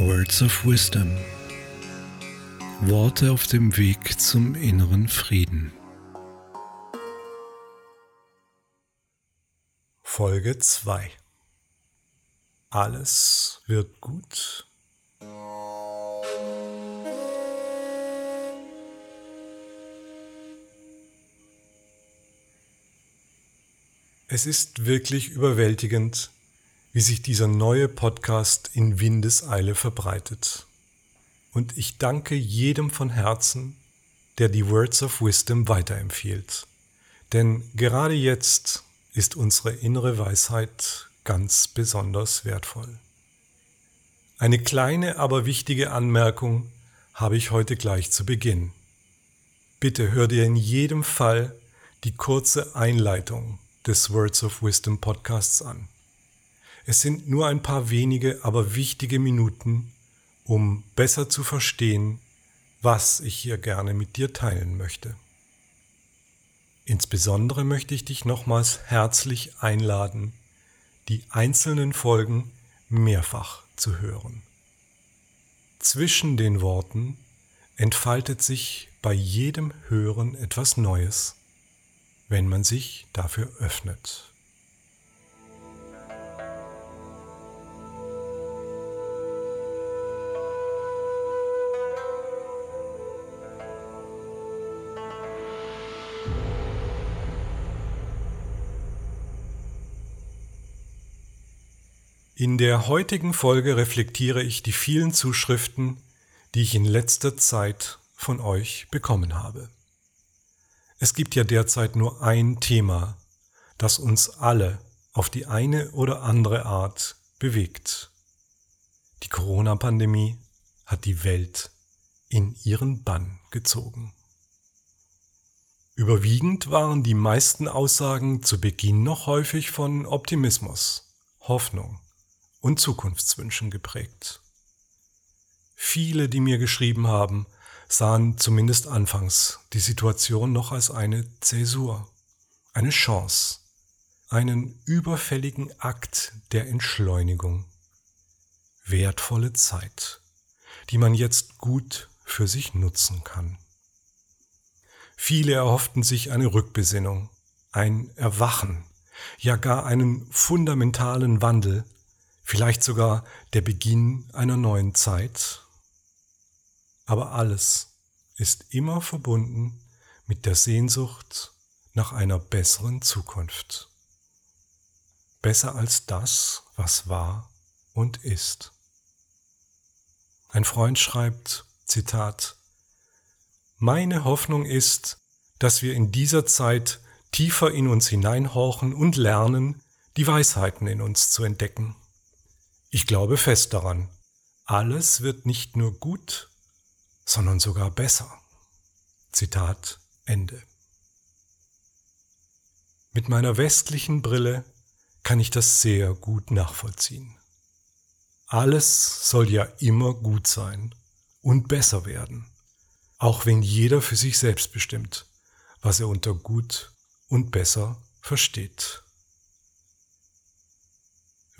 Words of Wisdom. Worte auf dem Weg zum inneren Frieden. Folge 2 Alles wird gut. Es ist wirklich überwältigend, wie sich dieser neue Podcast in Windeseile verbreitet. Und ich danke jedem von Herzen, der die Words of Wisdom weiterempfiehlt. Denn gerade jetzt ist unsere innere Weisheit ganz besonders wertvoll. Eine kleine, aber wichtige Anmerkung habe ich heute gleich zu Beginn. Bitte hör dir in jedem Fall die kurze Einleitung des Words of Wisdom Podcasts an. Es sind nur ein paar wenige, aber wichtige Minuten, um besser zu verstehen, was ich hier gerne mit dir teilen möchte. Insbesondere möchte ich dich nochmals herzlich einladen, die einzelnen Folgen mehrfach zu hören. Zwischen den Worten entfaltet sich bei jedem Hören etwas Neues, wenn man sich dafür öffnet. In der heutigen Folge reflektiere ich die vielen Zuschriften, die ich in letzter Zeit von euch bekommen habe. Es gibt ja derzeit nur ein Thema, das uns alle auf die eine oder andere Art bewegt. Die Corona-Pandemie hat die Welt in ihren Bann gezogen. Überwiegend waren die meisten Aussagen zu Beginn noch häufig von Optimismus, Hoffnung und Zukunftswünschen geprägt. Viele, die mir geschrieben haben, sahen zumindest anfangs die Situation noch als eine Zäsur, eine Chance, einen überfälligen Akt der Entschleunigung, wertvolle Zeit, die man jetzt gut für sich nutzen kann. Viele erhofften sich eine Rückbesinnung, ein Erwachen, ja gar einen fundamentalen Wandel vielleicht sogar der Beginn einer neuen Zeit. Aber alles ist immer verbunden mit der Sehnsucht nach einer besseren Zukunft. Besser als das, was war und ist. Ein Freund schreibt, Zitat, Meine Hoffnung ist, dass wir in dieser Zeit tiefer in uns hineinhorchen und lernen, die Weisheiten in uns zu entdecken. Ich glaube fest daran, alles wird nicht nur gut, sondern sogar besser. Zitat Ende. Mit meiner westlichen Brille kann ich das sehr gut nachvollziehen. Alles soll ja immer gut sein und besser werden, auch wenn jeder für sich selbst bestimmt, was er unter gut und besser versteht.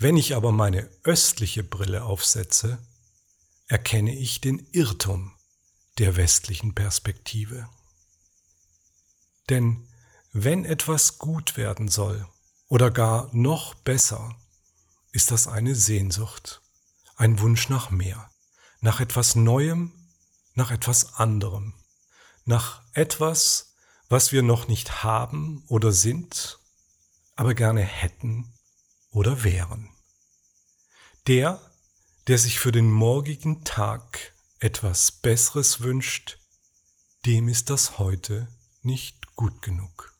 Wenn ich aber meine östliche Brille aufsetze, erkenne ich den Irrtum der westlichen Perspektive. Denn wenn etwas gut werden soll oder gar noch besser, ist das eine Sehnsucht, ein Wunsch nach mehr, nach etwas Neuem, nach etwas anderem, nach etwas, was wir noch nicht haben oder sind, aber gerne hätten oder wären. Der, der sich für den morgigen Tag etwas Besseres wünscht, dem ist das heute nicht gut genug.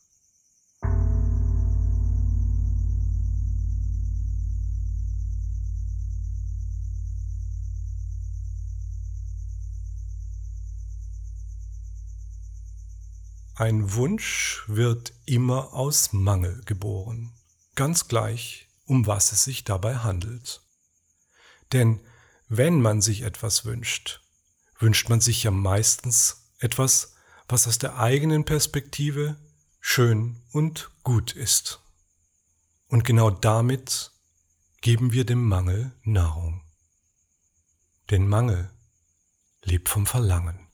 Ein Wunsch wird immer aus Mangel geboren, ganz gleich, um was es sich dabei handelt. Denn wenn man sich etwas wünscht, wünscht man sich ja meistens etwas, was aus der eigenen Perspektive schön und gut ist. Und genau damit geben wir dem Mangel Nahrung. Denn Mangel lebt vom Verlangen.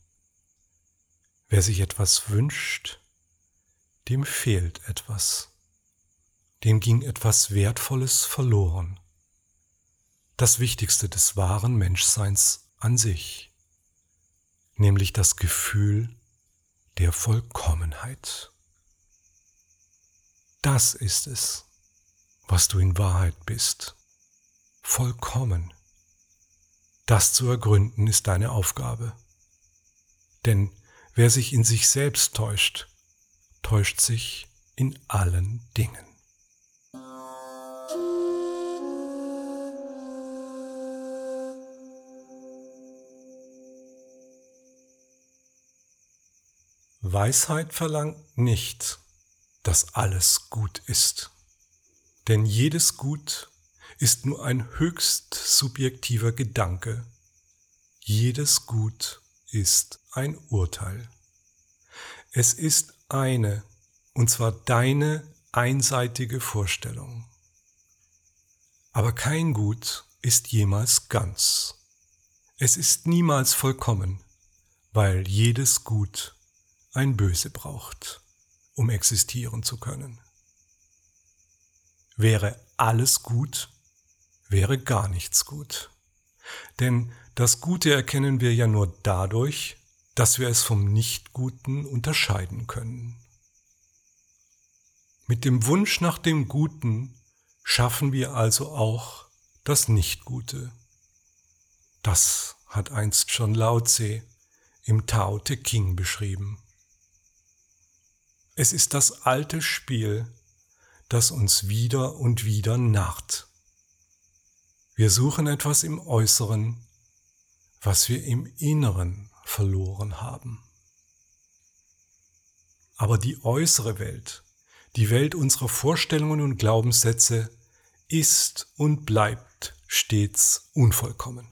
Wer sich etwas wünscht, dem fehlt etwas. Dem ging etwas Wertvolles verloren. Das Wichtigste des wahren Menschseins an sich, nämlich das Gefühl der Vollkommenheit. Das ist es, was du in Wahrheit bist. Vollkommen. Das zu ergründen ist deine Aufgabe. Denn wer sich in sich selbst täuscht, täuscht sich in allen Dingen. Weisheit verlangt nicht, dass alles gut ist. Denn jedes Gut ist nur ein höchst subjektiver Gedanke. Jedes Gut ist ein Urteil. Es ist eine, und zwar deine einseitige Vorstellung. Aber kein Gut ist jemals ganz. Es ist niemals vollkommen, weil jedes Gut ein Böse braucht, um existieren zu können. Wäre alles gut, wäre gar nichts gut. Denn das Gute erkennen wir ja nur dadurch, dass wir es vom Nichtguten unterscheiden können. Mit dem Wunsch nach dem Guten schaffen wir also auch das Nichtgute. Das hat einst schon Lao Tse im Tao Te King beschrieben. Es ist das alte Spiel, das uns wieder und wieder narrt. Wir suchen etwas im Äußeren, was wir im Inneren verloren haben. Aber die äußere Welt, die Welt unserer Vorstellungen und Glaubenssätze, ist und bleibt stets unvollkommen,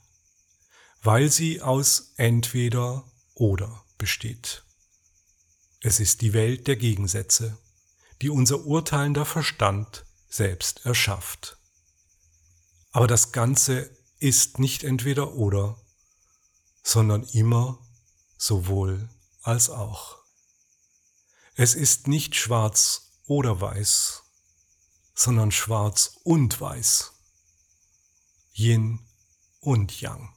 weil sie aus entweder oder besteht. Es ist die Welt der Gegensätze, die unser urteilender Verstand selbst erschafft. Aber das Ganze ist nicht entweder oder, sondern immer sowohl als auch. Es ist nicht schwarz oder weiß, sondern schwarz und weiß, Yin und Yang.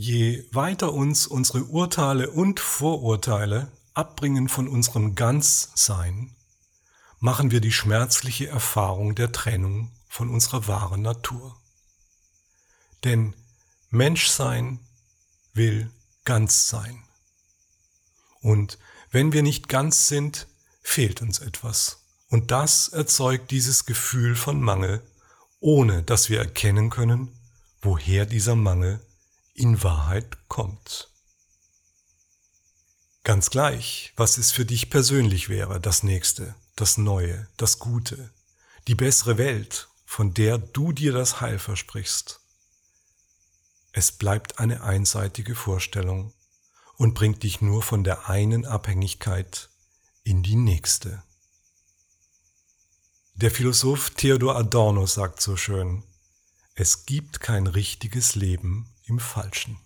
Je weiter uns unsere Urteile und Vorurteile abbringen von unserem Ganzsein, machen wir die schmerzliche Erfahrung der Trennung von unserer wahren Natur. Denn Menschsein will ganz sein. Und wenn wir nicht ganz sind, fehlt uns etwas. Und das erzeugt dieses Gefühl von Mangel, ohne dass wir erkennen können, woher dieser Mangel in Wahrheit kommt. Ganz gleich, was es für dich persönlich wäre, das Nächste, das Neue, das Gute, die bessere Welt, von der du dir das Heil versprichst. Es bleibt eine einseitige Vorstellung und bringt dich nur von der einen Abhängigkeit in die nächste. Der Philosoph Theodor Adorno sagt so schön, es gibt kein richtiges Leben im Falschen.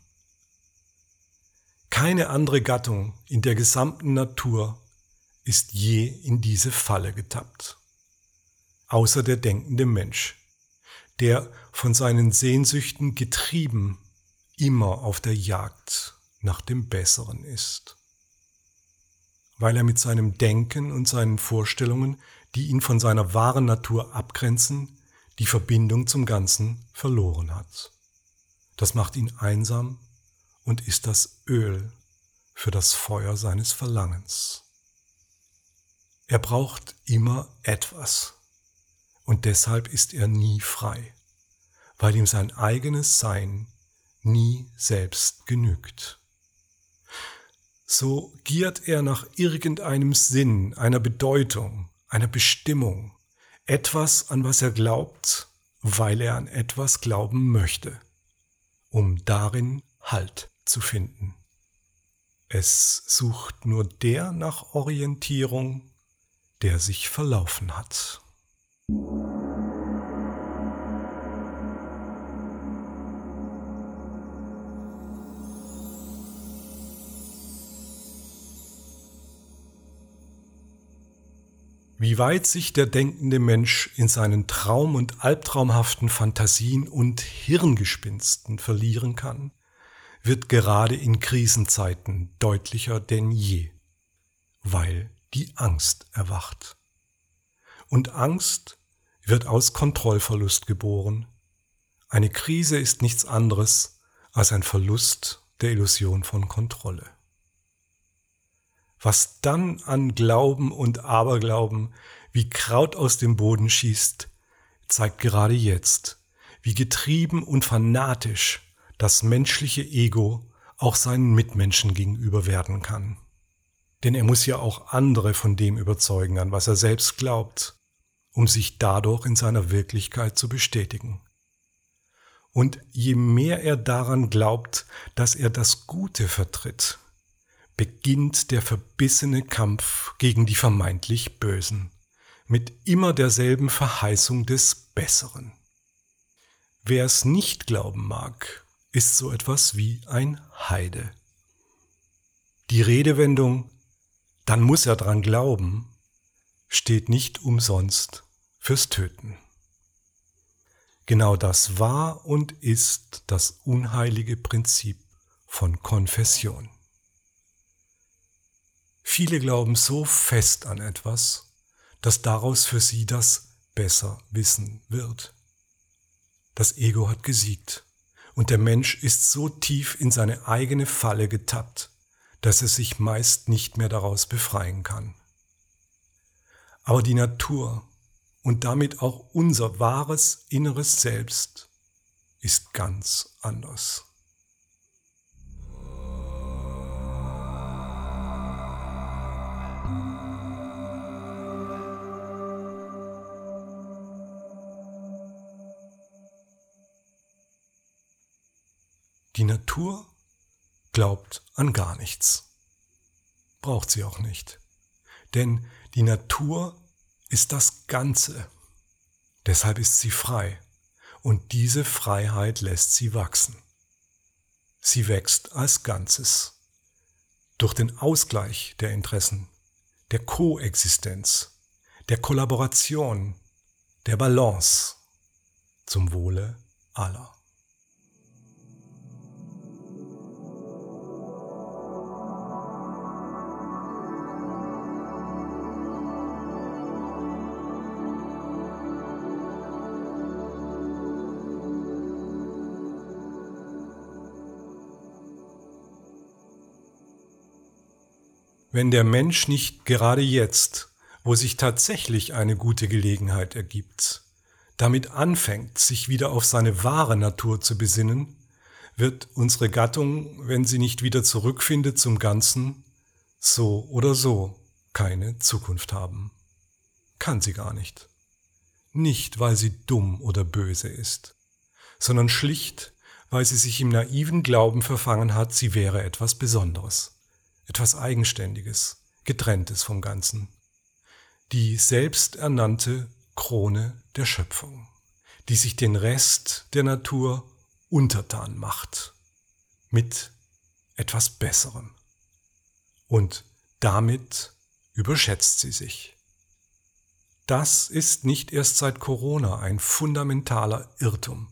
Keine andere Gattung in der gesamten Natur ist je in diese Falle getappt, außer der denkende Mensch, der von seinen Sehnsüchten getrieben immer auf der Jagd nach dem Besseren ist, weil er mit seinem Denken und seinen Vorstellungen, die ihn von seiner wahren Natur abgrenzen, die Verbindung zum Ganzen verloren hat. Das macht ihn einsam und ist das Öl für das Feuer seines Verlangens. Er braucht immer etwas und deshalb ist er nie frei, weil ihm sein eigenes Sein nie selbst genügt. So giert er nach irgendeinem Sinn, einer Bedeutung, einer Bestimmung, etwas, an was er glaubt, weil er an etwas glauben möchte, um darin Halt zu finden. Es sucht nur der nach Orientierung, der sich verlaufen hat. Wie weit sich der denkende Mensch in seinen traum- und albtraumhaften Fantasien und Hirngespinsten verlieren kann, wird gerade in Krisenzeiten deutlicher denn je, weil die Angst erwacht. Und Angst wird aus Kontrollverlust geboren. Eine Krise ist nichts anderes als ein Verlust der Illusion von Kontrolle. Was dann an Glauben und Aberglauben wie Kraut aus dem Boden schießt, zeigt gerade jetzt, wie getrieben und fanatisch das menschliche Ego auch seinen Mitmenschen gegenüber werden kann. Denn er muss ja auch andere von dem überzeugen, an was er selbst glaubt, um sich dadurch in seiner Wirklichkeit zu bestätigen. Und je mehr er daran glaubt, dass er das Gute vertritt, beginnt der verbissene Kampf gegen die vermeintlich Bösen, mit immer derselben Verheißung des Besseren. Wer es nicht glauben mag, ist so etwas wie ein Heide. Die Redewendung, dann muss er dran glauben, steht nicht umsonst fürs Töten. Genau das war und ist das unheilige Prinzip von Konfession. Viele glauben so fest an etwas, dass daraus für sie das besser wissen wird. Das Ego hat gesiegt und der Mensch ist so tief in seine eigene Falle getappt, dass er sich meist nicht mehr daraus befreien kann. Aber die Natur und damit auch unser wahres inneres Selbst ist ganz anders. Die Natur glaubt an gar nichts. Braucht sie auch nicht. Denn die Natur ist das Ganze. Deshalb ist sie frei. Und diese Freiheit lässt sie wachsen. Sie wächst als Ganzes. Durch den Ausgleich der Interessen, der Koexistenz, der Kollaboration, der Balance zum Wohle aller. Wenn der Mensch nicht gerade jetzt, wo sich tatsächlich eine gute Gelegenheit ergibt, damit anfängt, sich wieder auf seine wahre Natur zu besinnen, wird unsere Gattung, wenn sie nicht wieder zurückfindet zum Ganzen, so oder so keine Zukunft haben. Kann sie gar nicht. Nicht, weil sie dumm oder böse ist, sondern schlicht, weil sie sich im naiven Glauben verfangen hat, sie wäre etwas Besonderes etwas Eigenständiges, getrenntes vom Ganzen. Die selbsternannte Krone der Schöpfung, die sich den Rest der Natur untertan macht, mit etwas Besserem. Und damit überschätzt sie sich. Das ist nicht erst seit Corona ein fundamentaler Irrtum.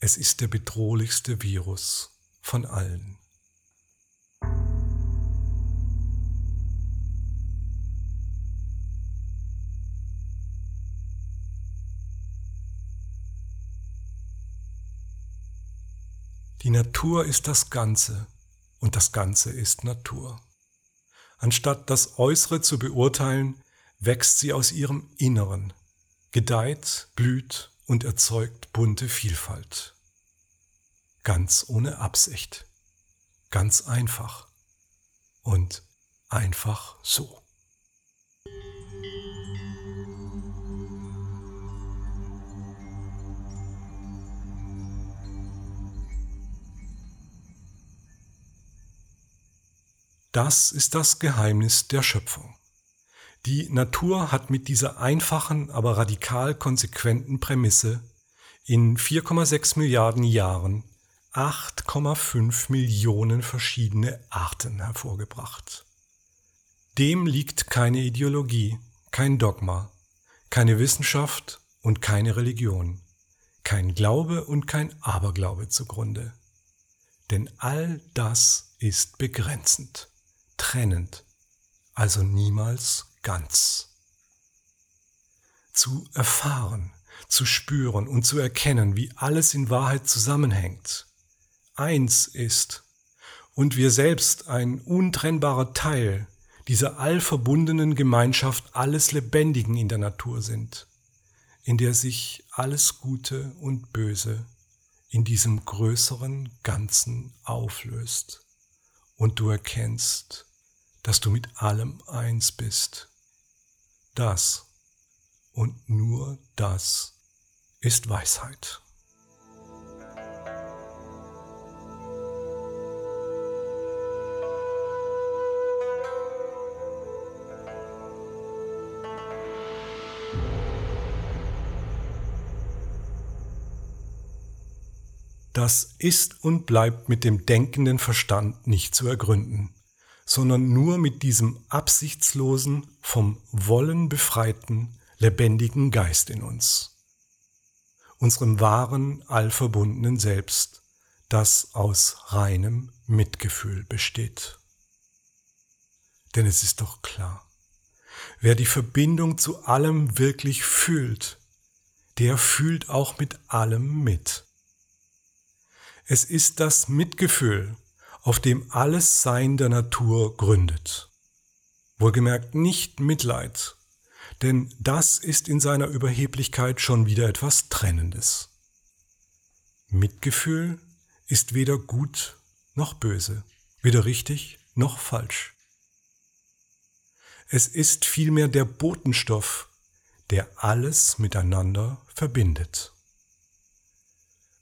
Es ist der bedrohlichste Virus von allen. Die Natur ist das Ganze und das Ganze ist Natur. Anstatt das Äußere zu beurteilen, wächst sie aus ihrem Inneren, gedeiht, blüht und erzeugt bunte Vielfalt. Ganz ohne Absicht, ganz einfach und einfach so. Das ist das Geheimnis der Schöpfung. Die Natur hat mit dieser einfachen, aber radikal konsequenten Prämisse in 4,6 Milliarden Jahren 8,5 Millionen verschiedene Arten hervorgebracht. Dem liegt keine Ideologie, kein Dogma, keine Wissenschaft und keine Religion, kein Glaube und kein Aberglaube zugrunde. Denn all das ist begrenzend, trennend, also niemals ganz. Zu erfahren, zu spüren und zu erkennen, wie alles in Wahrheit zusammenhängt, eins ist und wir selbst ein untrennbarer Teil dieser allverbundenen Gemeinschaft alles Lebendigen in der Natur sind, in der sich alles Gute und Böse in diesem größeren Ganzen auflöst und du erkennst, dass du mit allem eins bist. Das und nur das ist Weisheit. Das ist und bleibt mit dem denkenden Verstand nicht zu ergründen, sondern nur mit diesem absichtslosen, vom Wollen befreiten, lebendigen Geist in uns, unserem wahren, allverbundenen Selbst, das aus reinem Mitgefühl besteht. Denn es ist doch klar, wer die Verbindung zu allem wirklich fühlt, der fühlt auch mit allem mit. Es ist das Mitgefühl, auf dem alles Sein der Natur gründet. Wohlgemerkt nicht Mitleid, denn das ist in seiner Überheblichkeit schon wieder etwas Trennendes. Mitgefühl ist weder gut noch böse, weder richtig noch falsch. Es ist vielmehr der Botenstoff, der alles miteinander verbindet.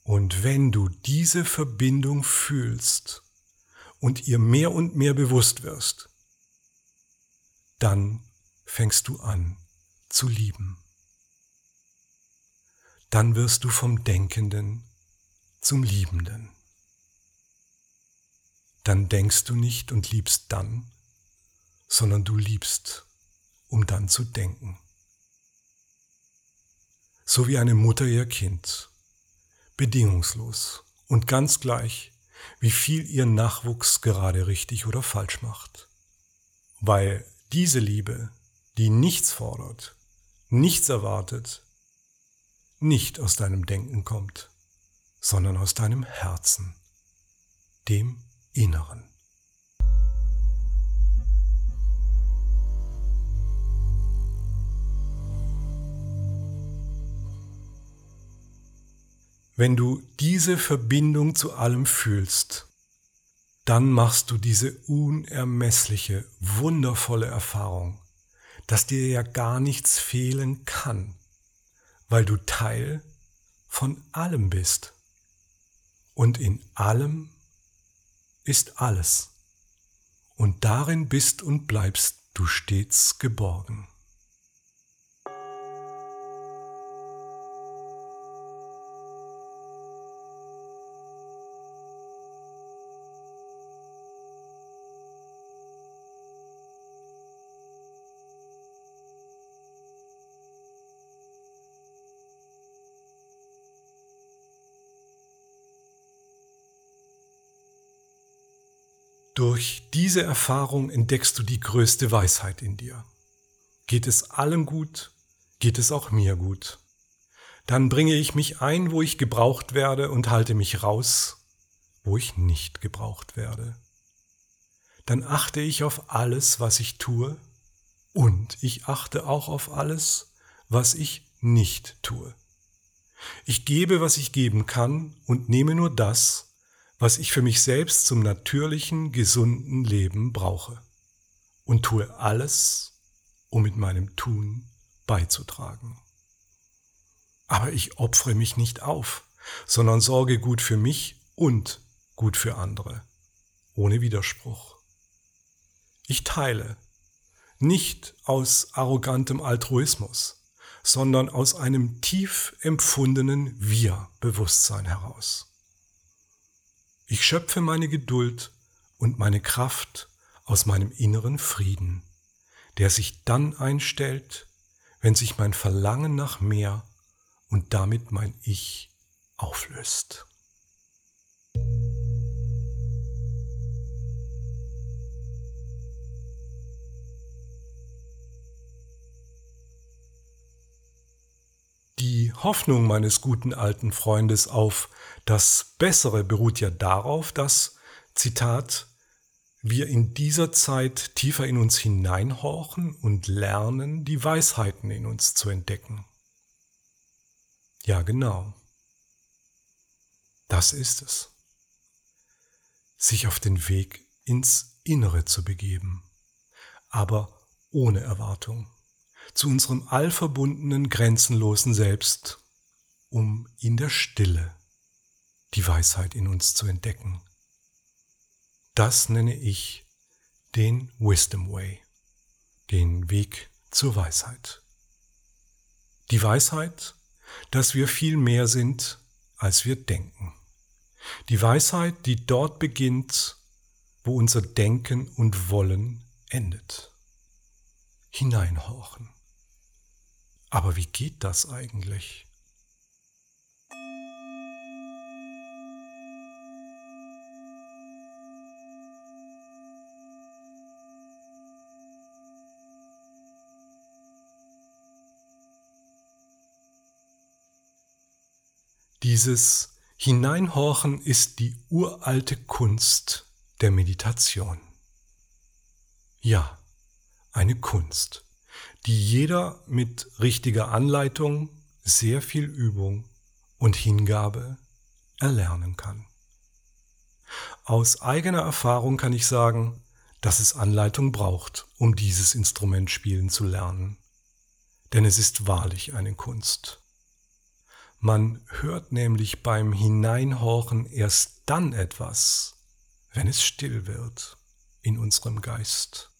Und wenn du diese Verbindung fühlst und ihr mehr und mehr bewusst wirst, dann fängst du an zu lieben. Dann wirst du vom Denkenden zum Liebenden. Dann denkst du nicht und liebst dann, sondern du liebst, um dann zu denken. So wie eine Mutter ihr Kind bedingungslos und ganz gleich, wie viel ihr Nachwuchs gerade richtig oder falsch macht. Weil diese Liebe, die nichts fordert, nichts erwartet, nicht aus deinem Denken kommt, sondern aus deinem Herzen, dem Inneren. Wenn du diese Verbindung zu allem fühlst, dann machst du diese unermessliche, wundervolle Erfahrung, dass dir ja gar nichts fehlen kann, weil du Teil von allem bist. Und in allem ist alles. Und darin bist und bleibst du stets geborgen. Durch diese Erfahrung entdeckst du die größte Weisheit in dir. Geht es allen gut, geht es auch mir gut. Dann bringe ich mich ein, wo ich gebraucht werde und halte mich raus, wo ich nicht gebraucht werde. Dann achte ich auf alles, was ich tue, und ich achte auch auf alles, was ich nicht tue. Ich gebe, was ich geben kann, und nehme nur das, was ich für mich selbst zum natürlichen, gesunden Leben brauche und tue alles, um mit meinem Tun beizutragen. Aber ich opfere mich nicht auf, sondern sorge gut für mich und gut für andere, ohne Widerspruch. Ich teile, nicht aus arrogantem Altruismus, sondern aus einem tief empfundenen Wir-Bewusstsein heraus. Ich schöpfe meine Geduld und meine Kraft aus meinem inneren Frieden, der sich dann einstellt, wenn sich mein Verlangen nach mehr und damit mein Ich auflöst. Die Hoffnung meines guten alten Freundes auf das Bessere beruht ja darauf, dass, Zitat, wir in dieser Zeit tiefer in uns hineinhorchen und lernen, die Weisheiten in uns zu entdecken. Ja, genau. Das ist es. Sich auf den Weg ins Innere zu begeben, aber ohne Erwartung, zu unserem allverbundenen, grenzenlosen Selbst, um in der Stille die Weisheit in uns zu entdecken. Das nenne ich den Wisdom Way, den Weg zur Weisheit. Die Weisheit, dass wir viel mehr sind, als wir denken. Die Weisheit, die dort beginnt, wo unser Denken und Wollen endet. Hineinhorchen. Aber wie geht das eigentlich? Dieses Hineinhorchen ist die uralte Kunst der Meditation. Ja, eine Kunst, die jeder mit richtiger Anleitung, sehr viel Übung und Hingabe erlernen kann. Aus eigener Erfahrung kann ich sagen, dass es Anleitung braucht, um dieses Instrument spielen zu lernen. Denn es ist wahrlich eine Kunst. Man hört nämlich beim Hineinhorchen erst dann etwas, wenn es still wird in unserem Geist.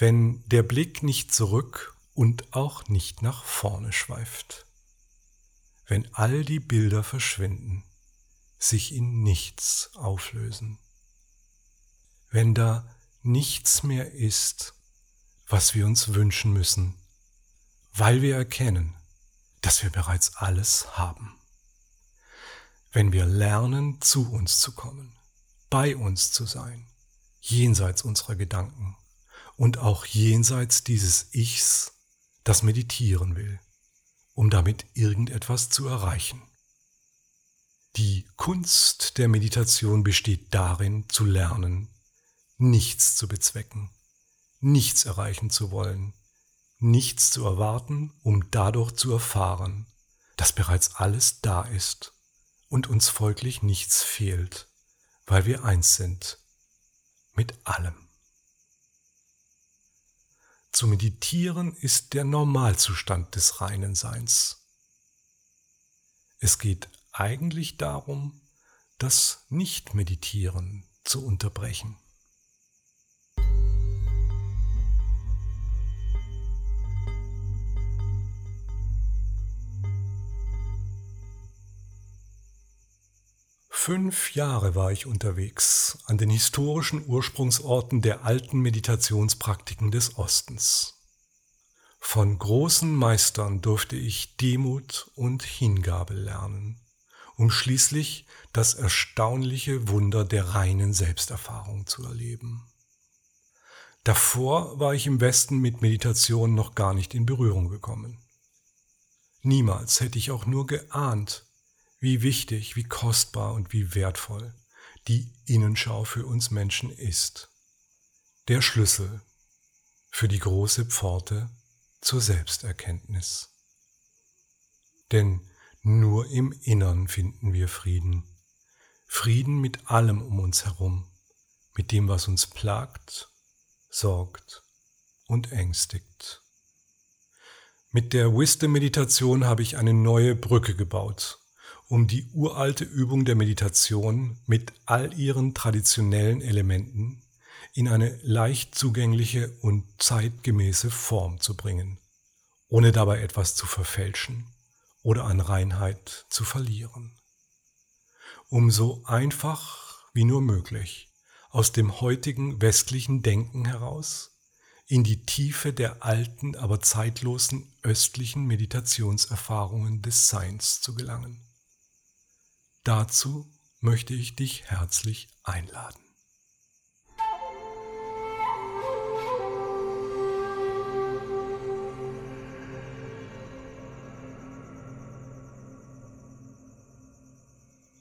Wenn der Blick nicht zurück und auch nicht nach vorne schweift. Wenn all die Bilder verschwinden, sich in nichts auflösen. Wenn da nichts mehr ist, was wir uns wünschen müssen, weil wir erkennen, dass wir bereits alles haben. Wenn wir lernen, zu uns zu kommen, bei uns zu sein, jenseits unserer Gedanken und auch jenseits dieses Ichs, das meditieren will, um damit irgendetwas zu erreichen. Die Kunst der Meditation besteht darin, zu lernen, nichts zu bezwecken, nichts erreichen zu wollen, nichts zu erwarten, um dadurch zu erfahren, dass bereits alles da ist und uns folglich nichts fehlt, weil wir eins sind mit allem. Zu meditieren ist der Normalzustand des reinen Seins. Es geht eigentlich darum, das Nicht-Meditieren zu unterbrechen. Fünf Jahre war ich unterwegs an den historischen Ursprungsorten der alten Meditationspraktiken des Ostens. Von großen Meistern durfte ich Demut und Hingabe lernen, um schließlich das erstaunliche Wunder der reinen Selbsterfahrung zu erleben. Davor war ich im Westen mit Meditation noch gar nicht in Berührung gekommen. Niemals hätte ich auch nur geahnt, wie wichtig, wie kostbar und wie wertvoll die Innenschau für uns Menschen ist. Der Schlüssel für die große Pforte zur Selbsterkenntnis. Denn nur im Innern finden wir Frieden. Frieden mit allem um uns herum, mit dem, was uns plagt, sorgt und ängstigt. Mit der Wisdom-Meditation habe ich eine neue Brücke gebaut um die uralte Übung der Meditation mit all ihren traditionellen Elementen in eine leicht zugängliche und zeitgemäße Form zu bringen, ohne dabei etwas zu verfälschen oder an Reinheit zu verlieren. Um so einfach wie nur möglich aus dem heutigen westlichen Denken heraus in die Tiefe der alten, aber zeitlosen östlichen Meditationserfahrungen des Seins zu gelangen. Dazu möchte ich dich herzlich einladen.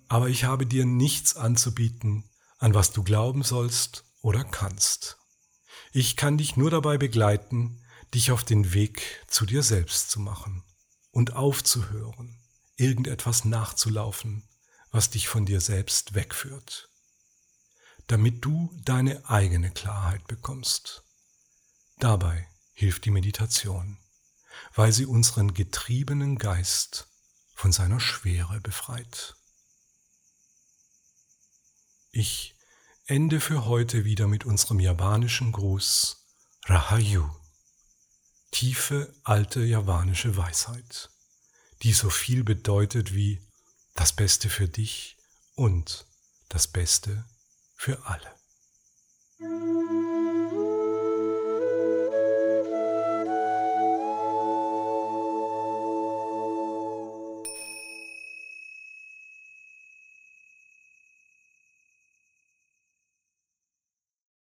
Aber ich habe dir nichts anzubieten, an was du glauben sollst oder kannst. Ich kann dich nur dabei begleiten, dich auf den Weg zu dir selbst zu machen und aufzuhören, irgendetwas nachzulaufen, was dich von dir selbst wegführt, damit du deine eigene Klarheit bekommst. Dabei hilft die Meditation, weil sie unseren getriebenen Geist von seiner Schwere befreit. Ich ende für heute wieder mit unserem japanischen Gruß Rahayu, tiefe alte javanische Weisheit, die so viel bedeutet wie das Beste für dich und das Beste für alle.